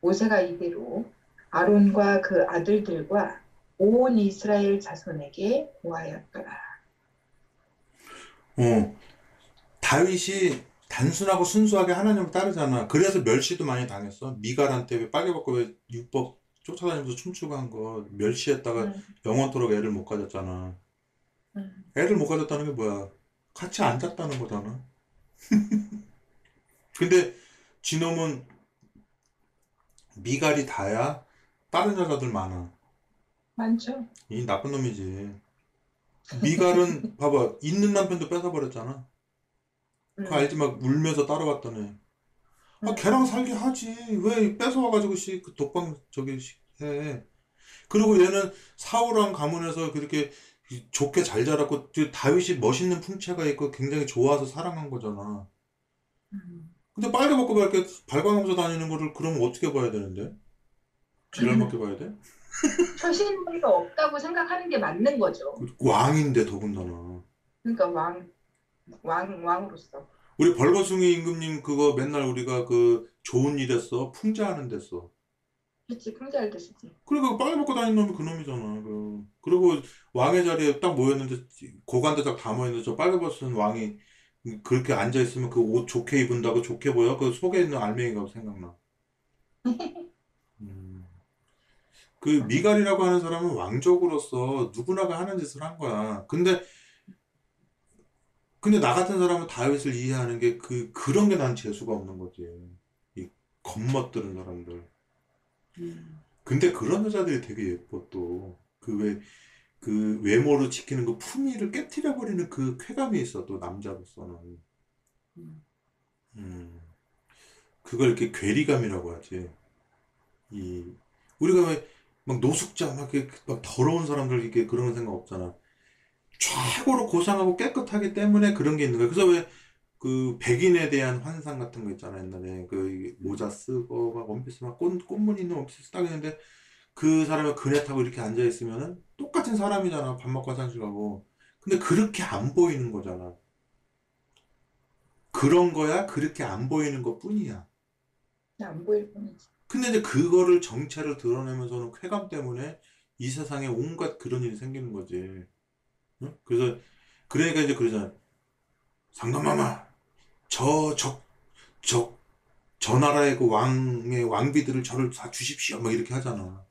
모세가 이대로 아론과 그 아들들과 온 이스라엘 자손에게 고하였더라. 어, 다윗이 단순하고 순수하게 하나님을 따르잖아. 그래서 멸시도 많이 당했어. 미갈한테 왜 빨개 벗고 왜 율법 쫓아다니면서 춤추고 한 거 멸시했다가 음, 영원토록 애를 못 가졌잖아. 음. 애를 못 가졌다는 게 뭐야? 같이 안 잤다는 거잖아. 근데 지놈은 미갈이 다야 다른 여자들 많아. 많죠? 이 나쁜 놈이지. 미갈은 봐봐 있는 남편도 뺏어버렸잖아. 음, 그거 알지 막 울면서 따라왔다네. 아 음. 걔랑 살게 하지. 왜 뺏어와가지고 씨그 독방 저기 씨 해. 그리고 얘는 사울왕 가문에서 그렇게 좋게 잘 자랐고 그 다윗이 멋있는 풍채가 있고 굉장히 좋아서 사랑한 거잖아. 음. 근데 빨개 벗고 이렇게 발광하면서 다니는 거를 그러면 어떻게 봐야 되는데? 지랄 먹게 봐야 돼? 처신의가 없다고 생각하는 게 맞는 거죠. 왕인데 더군다나. 그러니까 왕, 왕, 왕으로서. 우리 벌거숭이 임금님 그거 맨날 우리가 그 좋은 일 했어. 풍자하는 데서. 그치, 풍자할 때 쓰지. 그러니까 빨개 벗고 다니는 놈이 그 놈이잖아. 그. 그리고 왕의 자리에 딱 모였는데 고관들 딱 다 모였는데 저 빨개 벗은 왕이 그렇게 앉아 있으면 그 옷 좋게 입은다고 좋게 보여? 그 속에 있는 알맹이가 생각나. 음. 그 미갈이라고 하는 사람은 왕족으로서 누구나가 하는 짓을 한 거야. 근데 근데 나 같은 사람은 다윗을 이해하는 게 그, 그런 게 난 재수가 없는 거지. 이 겁먹드는 사람들. 음. 근데 그런 여자들이 되게 예뻐 또. 그 왜, 그 외모로 지키는 그 품위를 깨트려 버리는 그 쾌감이 있어 또 남자로서는. 음. 음. 그걸 이렇게 괴리감이라고 하지. 이, 우리가 왜 막 노숙자, 막 이렇게 막 더러운 사람들 이렇게 그런 생각 없잖아. 최고로 고상하고 깨끗하기 때문에 그런 게 있는 거야. 그래서 왜 그 백인에 대한 환상 같은 거 있잖아. 옛날에 그 모자 쓰고 막 원피스 막 꽃, 꽃무늬 있는 원피스 딱 있는데 그 사람이 그네 타고 이렇게 앉아 있으면은 똑같은 사람이잖아. 밥 먹고 화장실 가고. 근데 그렇게 안 보이는 거잖아. 그런 거야. 그렇게 안 보이는 것 뿐이야. 안 보일 뿐이지. 근데 이제 그거를 정체를 드러내면서는 쾌감 때문에 이 세상에 온갖 그런 일이 생기는 거지. 응? 그래서 그러니까 이제 그러잖아. 상감마마, 저, 저, 저, 저 나라의 그 왕의 왕비들을 저를 다 주십시오. 막 이렇게 하잖아.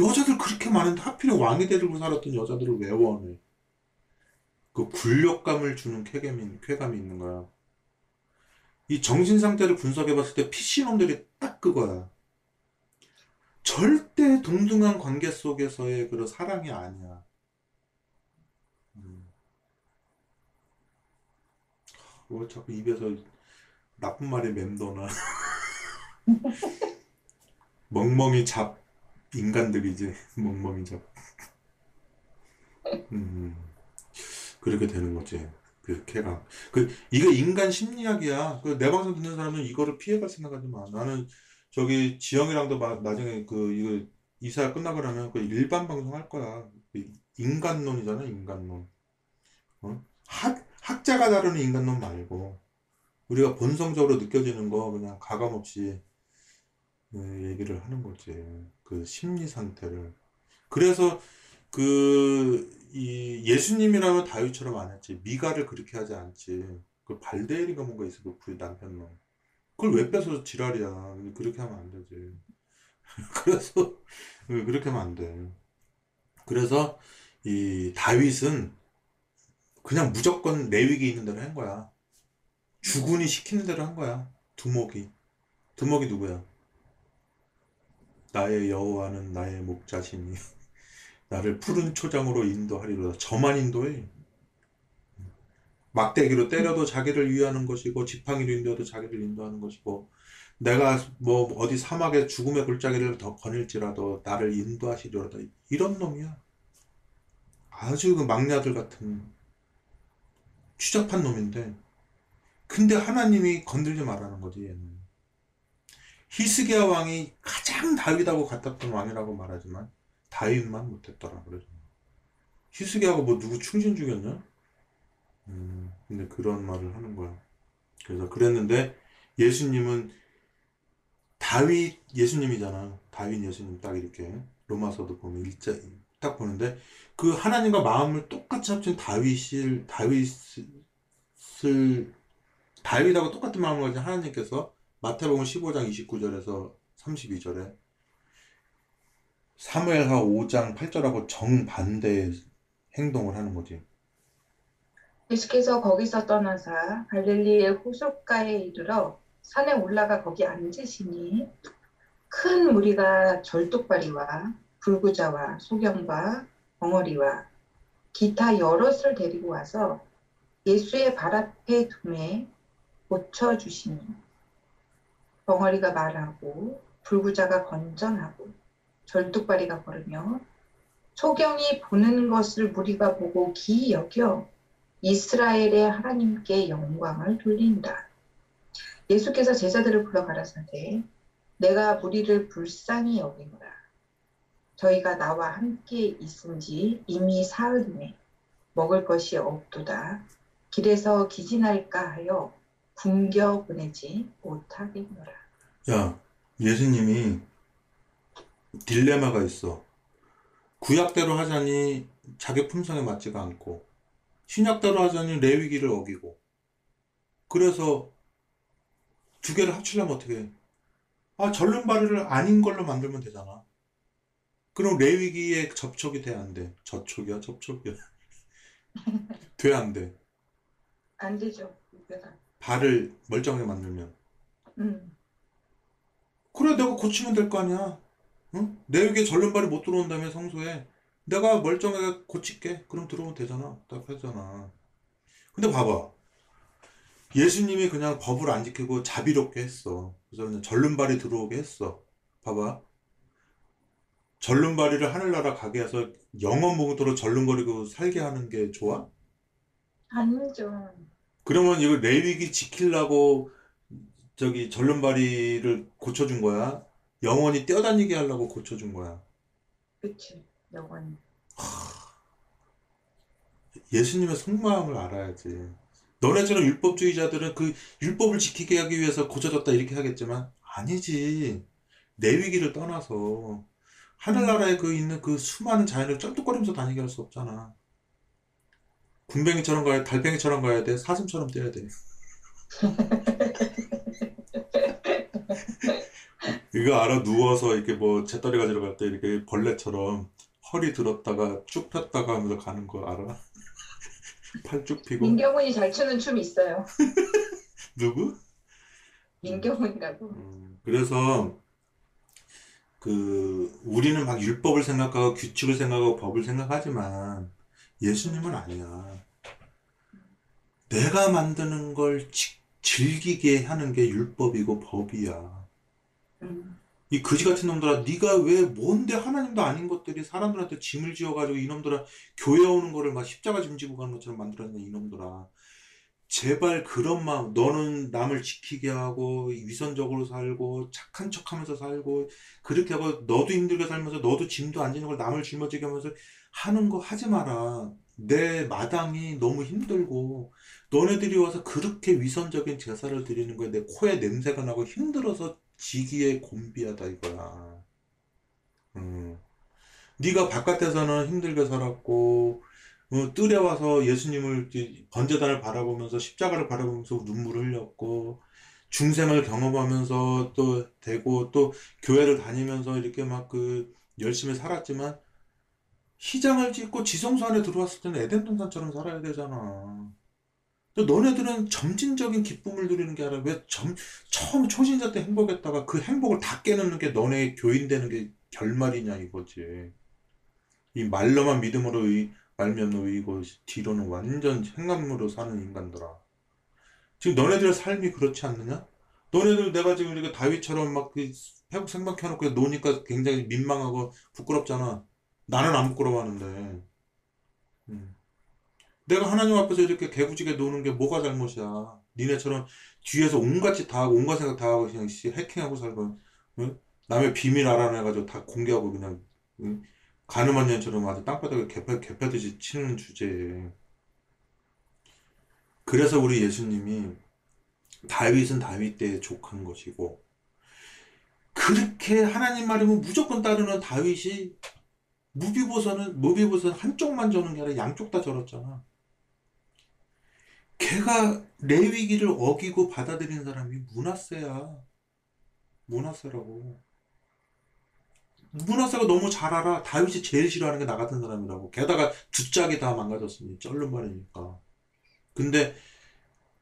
여자들 그렇게 많은데 하필 왕이 되고 살았던 여자들을 왜 원해? 그 굴욕감을 주는 쾌감이, 쾌감이 있는 거야. 이 정신 상태를 분석해 봤을 때 PC놈들이 딱 그거야. 절대 동등한 관계 속에서의 그런 사랑이 아니야. 음. 뭐 자꾸 입에서 나쁜 말이 맴도나. 멍멍이 잡 인간들이지. 멍멍이 잡. 음. 그렇게 되는 거지. 그 쾌감. 그 이거 인간 심리학이야. 그 내 방송 듣는 사람은 이거를 피해갈 생각하지 마. 나는 저기 지영이랑도 마- 나중에 그 이거 이사 끝나고 나면 그 일반 방송 할 거야. 그 인간론이잖아, 인간론. 어? 학 학자가 다루는 인간론 말고 우리가 본성적으로 느껴지는 거 그냥 가감 없이 예, 얘기를 하는 거지. 그 심리 상태를. 그래서 그 이 예수님이라면 다윗처럼 안 했지. 미가를 그렇게 하지 않지. 그 발데일인가 뭔가 있어. 그 부인 남편 놈. 그걸 왜 뺏어서 지랄이야. 그렇게 하면 안 되지. 그래서 예, 그렇게 하면 안 돼. 그래서 이 다윗은 그냥 무조건 내위기 있는 대로 한 거야. 주군이 시키는 대로 한 거야. 두목이. 두목이 누구야? 나의 여호와는 나의 목자시니 나를 푸른 초장으로 인도하리로다. 저만 인도해. 막대기로 때려도 자기를 위하는 것이고 지팡이로 인도해도 자기를 인도하는 것이고 내가 뭐 어디 사막에 죽음의 골짜기를 더 거닐지라도 나를 인도하시리로다. 이런 놈이야. 아주 그 막내 아들 같은 추잡한 놈인데 근데 하나님이 건들지 말라는 거지 얘는. 히스기야 왕이 가장 다윗하고 같았던 왕이라고 말하지만 다윗만 못했더라 그러죠. 히스기야가 뭐 누구 충신 죽였냐? 음, 근데 그런 말을 하는 거야. 그래서 그랬는데 예수님은 다윗 예수님이잖아. 다윗 예수님 딱 이렇게 로마서도 보면 일자 딱 보는데 그 하나님과 마음을 똑같이 합친 다윗을 다윗을 다윗하고 똑같은 마음을 가진 하나님께서 마태복음 15장 29절에서 32절에 사무엘하 5장 8절하고 정반대의 행동을 하는 거지. 예수께서 거기서 떠나사 갈릴리의 호숫가에 이르러 산에 올라가 거기 앉으시니 큰 무리가 절뚝발이와 불구자와 소경과 벙어리와 기타 여럿을 데리고 와서 예수의 발 앞에 두매 고쳐주시니 벙어리가 말하고 불구자가 건전하고 절뚝발이가 걸으며 소경이 보는 것을 무리가 보고 기이 여겨 이스라엘의 하나님께 영광을 돌린다. 예수께서 제자들을 불러 가라사대 내가 무리를 불쌍히 여기노라. 저희가 나와 함께 있은지 이미 사흘이네. 먹을 것이 없도다. 길에서 기진할까 하여 굶겨 보내지 못하겠노라. 야, 예수님이 딜레마가 있어. 구약대로 하자니 자기 품성에 맞지가 않고, 신약대로 하자니 레위기를 어기고. 그래서 두 개를 합치려면 어떻게 해? 아, 절름발이를 아닌 걸로 만들면 되잖아. 그럼 레위기에 접촉이 돼, 안 돼? 저촉이야, 접촉이야? 돼, 안 돼? 안 되죠. 발을 멀쩡하게 만들면. 음. 그래, 내가 고치면 될 거 아니야. 응? 내 육에 절름발이 못 들어온다며, 성소에. 내가 멀쩡하게 고칠게. 그럼 들어오면 되잖아. 딱 하잖아. 근데 봐봐. 예수님이 그냥 법을 안 지키고 자비롭게 했어. 그래서 그냥 절름발이 들어오게 했어. 봐봐. 절름발이를 하늘나라 가게 해서 영원 봉도로 절름거리고 살게 하는 게 좋아? 아니죠. 그러면 이거 레위기 지키려고 저기 절름발이를 고쳐준 거야? 영원히 뛰어다니게 하려고 고쳐준 거야? 그치. 영원히. 예수님의 속마음을 알아야지. 너네처럼 율법주의자들은 그 율법을 지키게 하기 위해서 고쳐졌다 이렇게 하겠지만 아니지. 내 위기를 떠나서 하늘나라에 그 있는 그 수많은 자연을 쩔뚝거리면서 다니게 할 수 없잖아. 군뱅이처럼 가야, 달팽이처럼 가야 돼. 사슴처럼 뛰어야 돼. 이거 알아? 누워서 이렇게 뭐 재떨이 가지러 갈 때 이렇게 벌레처럼 허리 들었다가 쭉 폈다가 하면서 가는 거 알아? 팔쭉 펴고. 민경훈이 잘 추는 춤이 있어요. 누구? 민경훈이라고. 음, 그래서 그 우리는 막 율법을 생각하고 규칙을 생각하고 법을 생각하지만 예수님은 아니야. 내가 만드는 걸 지- 즐기게 하는 게 율법이고 법이야. 음. 이 거지 같은 놈들아, 네가 왜 뭔데 하나님도 아닌 것들이 사람들한테 짐을 지어가지고 이놈들아 교회 오는 거를 막 십자가 짐 지고 가는 것처럼 만들었냐 이놈들아. 제발 그런 마음, 너는 남을 지키게 하고 위선적으로 살고 착한 척하면서 살고 그렇게 하고 너도 힘들게 살면서 너도 짐도 안 지는 걸 남을 짊어지게 하면서 하는 거 하지 마라. 내 마당이 너무 힘들고 너네들이 와서 그렇게 위선적인 제사를 드리는 거야. 내 코에 냄새가 나고 힘들어서 지기에 곤비하다 이거야. 음. 네가 바깥에서는 힘들게 살았고 어, 뜰에 와서 예수님을 번제단을 바라보면서 십자가를 바라보면서 눈물을 흘렸고 중생을 경험하면서 또 되고 또 교회를 다니면서 이렇게 막 그 열심히 살았지만 희장을 짓고 지성소 안에 들어왔을 때는 에덴 동산처럼 살아야 되잖아. 너네들은 점진적인 기쁨을 누리는 게 아니라 왜 점, 처음 초신자 때 행복했다가 그 행복을 다 깨놓는 게 너네 교인 되는 게 결말이냐 이거지. 이 말로만 믿음으로 의, 말미암는 의이고 뒤로는 완전 행함으로 사는 인간들아. 지금 너네들의 삶이 그렇지 않느냐? 너네들 내가 지금 이렇게 다윗처럼 막그 회복 생방 켜놓고 노니까 굉장히 민망하고 부끄럽잖아. 나는 안 부끄러워하는데. 음. 내가 하나님 앞에서 이렇게 개구지게 노는 게 뭐가 잘못이야. 니네처럼 뒤에서 온갖 짓 다 하고 온갖 생각 다 하고 그냥 씨 해킹하고 살고 응? 남의 비밀 알아내가지고 다 공개하고 그냥 응? 가늠한 년처럼 아주 땅바닥에 개패, 개패듯이 치는 주제에 그래서 우리 예수님이 다윗은 다윗 때에 족한 것이고 그렇게 하나님 말이면 무조건 따르는 다윗이 무비보서는 무비보서는 한쪽만 저는 게 아니라 양쪽 다 저렀잖아. 걔가 레위기를 어기고 받아들인 사람이 문하세야. 문하세라고. 문하세가 너무 잘 알아. 다윗이 제일 싫어하는 게 나 같은 사람이라고. 게다가 두 짝이 다 망가졌으니 쩔른 말이니까. 근데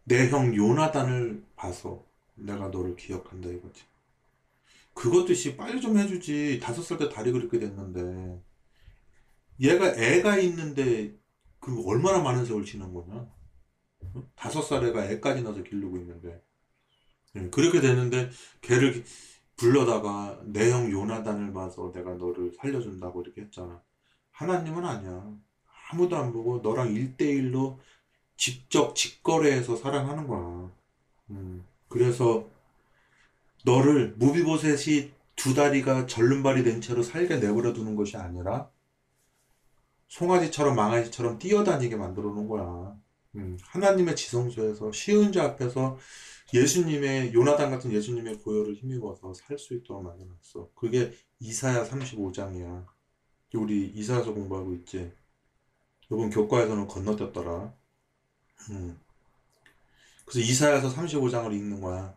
내 형 요나단을 봐서 내가 너를 기억한다 이거지. 그것도 씨 빨리 좀 해주지. 다섯 살 때 다리 그렇게 됐는데. 얘가 애가 있는데 그 얼마나 많은 세월 지난 거냐? 응? 다섯 살 애가 애까지 낳아서 기르고 있는데. 예, 그렇게 됐는데 걔를 기- 불러다가 내 형 요나단을 봐서 내가 너를 살려준다고 이렇게 했잖아. 하나님은 아니야. 아무도 안 보고 너랑 일대일로 직접 직거래해서 사랑하는 거야. 음, 그래서 너를 무비보셋이 두 다리가 절름발이 된 채로 살게 내버려 두는 것이 아니라 송아지처럼 망아지처럼 뛰어다니게 만들어 놓은 거야. 음, 하나님의 지성소에서 시은자 앞에서 예수님의 요나단 같은 예수님의 보혈을 힘입어서 살 수 있도록 만들어놨어. 그게 이사야 35장이야. 우리 이사야서 공부하고 있지. 이번 교과에서는 건너뛰었더라. 음. 그래서 이사야서 35장을 읽는 거야.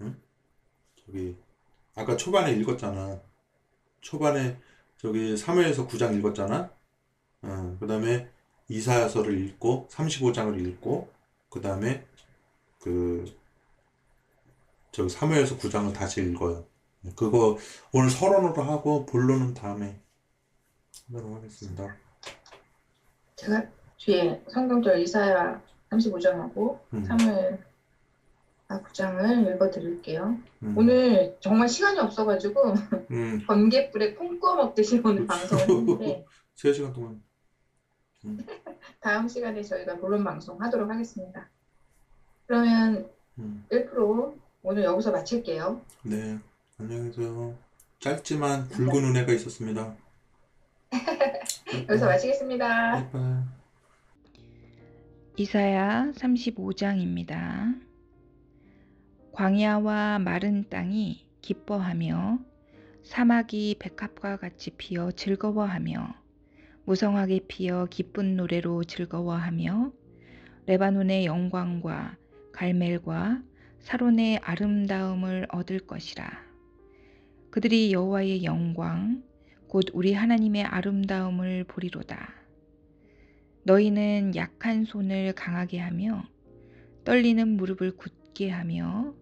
응? 저기 아까 초반에 읽었잖아. 초반에 저기 3회에서 9장 읽었잖아. 어, 그다음에 이사야서를 읽고 35장을 읽고 그 다음에 그저 사무엘서 9장을 다시 읽어요. 그거 오늘 서론으로 하고 본론은 다음에 하도록 하겠습니다. 제가 뒤에 성경절 이사야 35장하고 음, 사무엘 9장을 읽어드릴게요. 음, 오늘 정말 시간이 없어가지고 음, 번개불에 콩 구워 먹듯이 오늘 방송을 했는데 3시간 동안 다음 시간에 저희가 본론 방송 하도록 하겠습니다. 그러면 음, 1% 오늘 여기서 마칠게요. 네, 안녕히 계세요. 짧지만 붉은 은혜가 있었습니다. 여기서 마치겠습니다. 바이바이. 이사야 35장입니다. 광야와 마른 땅이 기뻐하며 사막이 백합과 같이 피어 즐거워하며 무성하게 피어 기쁜 노래로 즐거워하며 레바논의 영광과 갈멜과 사론의 아름다움을 얻을 것이라. 그들이 여호와의 영광 곧 우리 하나님의 아름다움을 보리로다. 너희는 약한 손을 강하게 하며 떨리는 무릎을 굳게 하며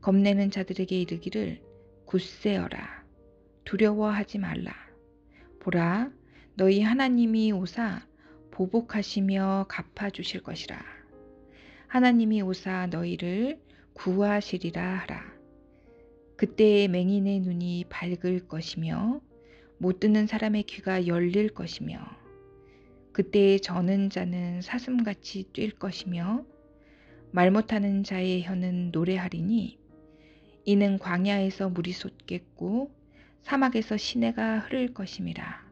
겁내는 자들에게 이르기를 굳세어라 두려워하지 말라 보라 너희 하나님이 오사 보복하시며 갚아 주실 것이라 하나님이 오사 너희를 구하시리라 하라 그때의 맹인의 눈이 밝을 것이며 못 듣는 사람의 귀가 열릴 것이며 그때의 저는 자는 사슴같이 뛸 것이며 말 못하는 자의 혀는 노래하리니 이는 광야에서 물이 솟겠고 사막에서 시내가 흐를 것임이라.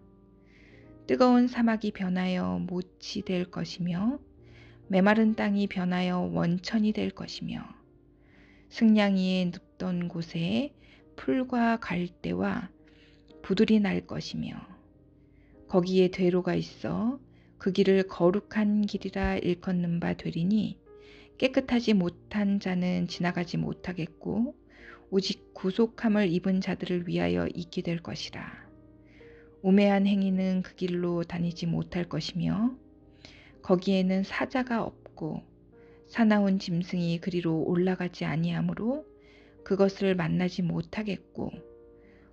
뜨거운 사막이 변하여 못이 될 것이며 메마른 땅이 변하여 원천이 될 것이며 승냥이에 눕던 곳에 풀과 갈대와 부들이 날 것이며 거기에 되로가 있어 그 길을 거룩한 길이라 일컫는 바 되리니 깨끗하지 못한 자는 지나가지 못하겠고 오직 구속함을 입은 자들을 위하여 있게 될 것이라. 우매한 행위는 그 길로 다니지 못할 것이며 거기에는 사자가 없고 사나운 짐승이 그리로 올라가지 아니하므로 그것을 만나지 못하겠고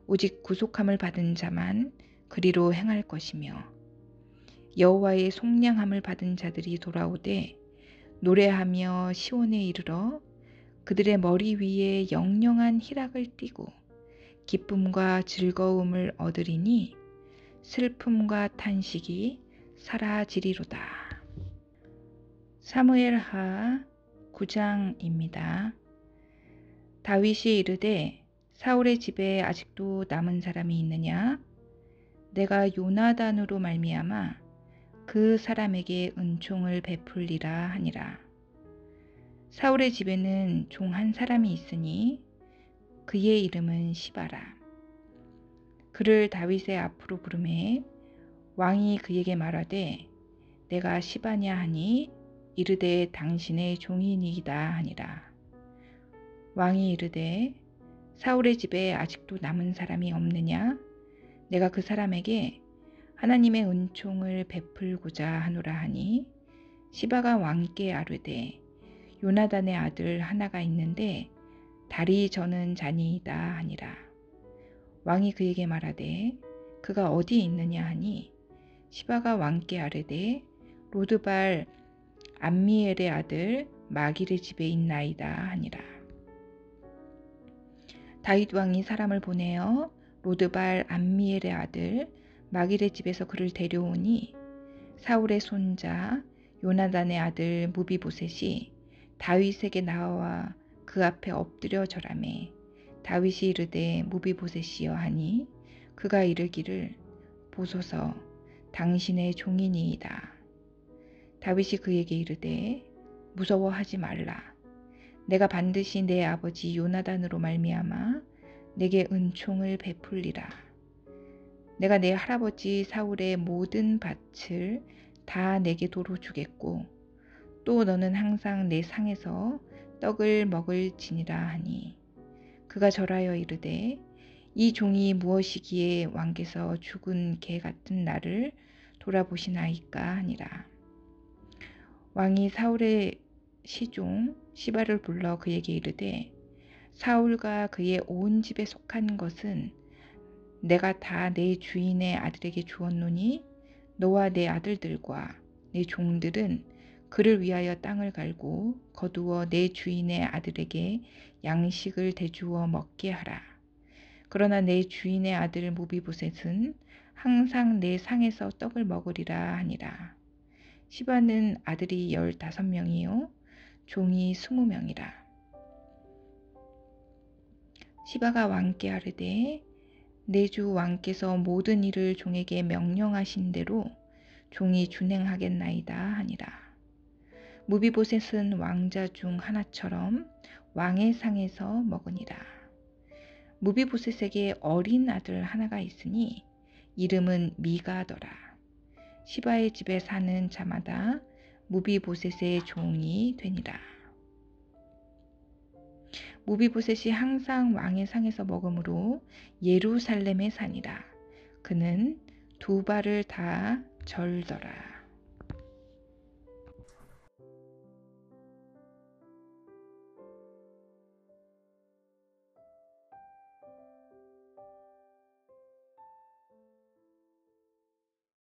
오직 구속함을 받은 자만 그리로 행할 것이며 여호와의 속량함을 받은 자들이 돌아오되 노래하며 시온에 이르러 그들의 머리 위에 영영한 희락을 띠고 기쁨과 즐거움을 얻으리니 슬픔과 탄식이 사라지리로다. 사무엘하 9장입니다. 다윗이 이르되 사울의 집에 아직도 남은 사람이 있느냐? 내가 요나단으로 말미암아 그 사람에게 은총을 베풀리라 하니라. 사울의 집에는 종 한 사람이 있으니 그의 이름은 시바라. 그를 다윗의 앞으로 부르매 왕이 그에게 말하되 내가 시바냐 하니 이르되 당신의 종이니이다 하니라. 왕이 이르되 사울의 집에 아직도 남은 사람이 없느냐? 내가 그 사람에게 하나님의 은총을 베풀고자 하노라 하니 시바가 왕께 아뢰되 요나단의 아들 하나가 있는데 다리 저는 자니이다 하니라. 왕이 그에게 말하되 그가 어디 있느냐 하니 시바가 왕께 아뢰되 로드발 암미엘의 아들 마길의 집에 있나이다 하니라. 다윗 왕이 사람을 보내어 로드발 암미엘의 아들 마길의 집에서 그를 데려오니 사울의 손자 요나단의 아들 므비보셋이 다윗에게 나와 그 앞에 엎드려 절하매 다윗이 이르되 무비보셋이여 하니 그가 이르기를 보소서 당신의 종이니이다. 다윗이 그에게 이르되 무서워하지 말라. 내가 반드시 내 아버지 요나단으로 말미암아 내게 은총을 베풀리라. 내가 내 할아버지 사울의 모든 밭을 다 내게 도로 주겠고 또 너는 항상 내 상에서 떡을 먹을지니라 하니 그가 절하여 이르되 이 종이 무엇이기에 왕께서 죽은 개 같은 나를 돌아보시나이까 하니라. 왕이 사울의 시종 시바를 불러 그에게 이르되 사울과 그의 온 집에 속한 것은 내가 다 내 주인의 아들에게 주었노니 너와 내 아들들과 내 종들은 그를 위하여 땅을 갈고 거두어 내 주인의 아들에게 양식을 대주어 먹게 하라. 그러나 내 주인의 아들 무비보셋은 항상 내 상에서 떡을 먹으리라 하니라. 시바는 아들이 열다섯 명이요 종이 스무 명이라. 시바가 왕께 하르되 내 주 왕께서 모든 일을 종에게 명령하신 대로 종이 준행하겠나이다 하니라. 무비보셋은 왕자 중 하나처럼 왕의 상에서 먹으니라. 무비보셋에게 어린 아들 하나가 있으니 이름은 미가더라. 시바의 집에 사는 자마다 무비보셋의 종이 되니라. 무비보셋이 항상 왕의 상에서 먹으므로 예루살렘에 사니라. 그는 두 발을 다 절더라.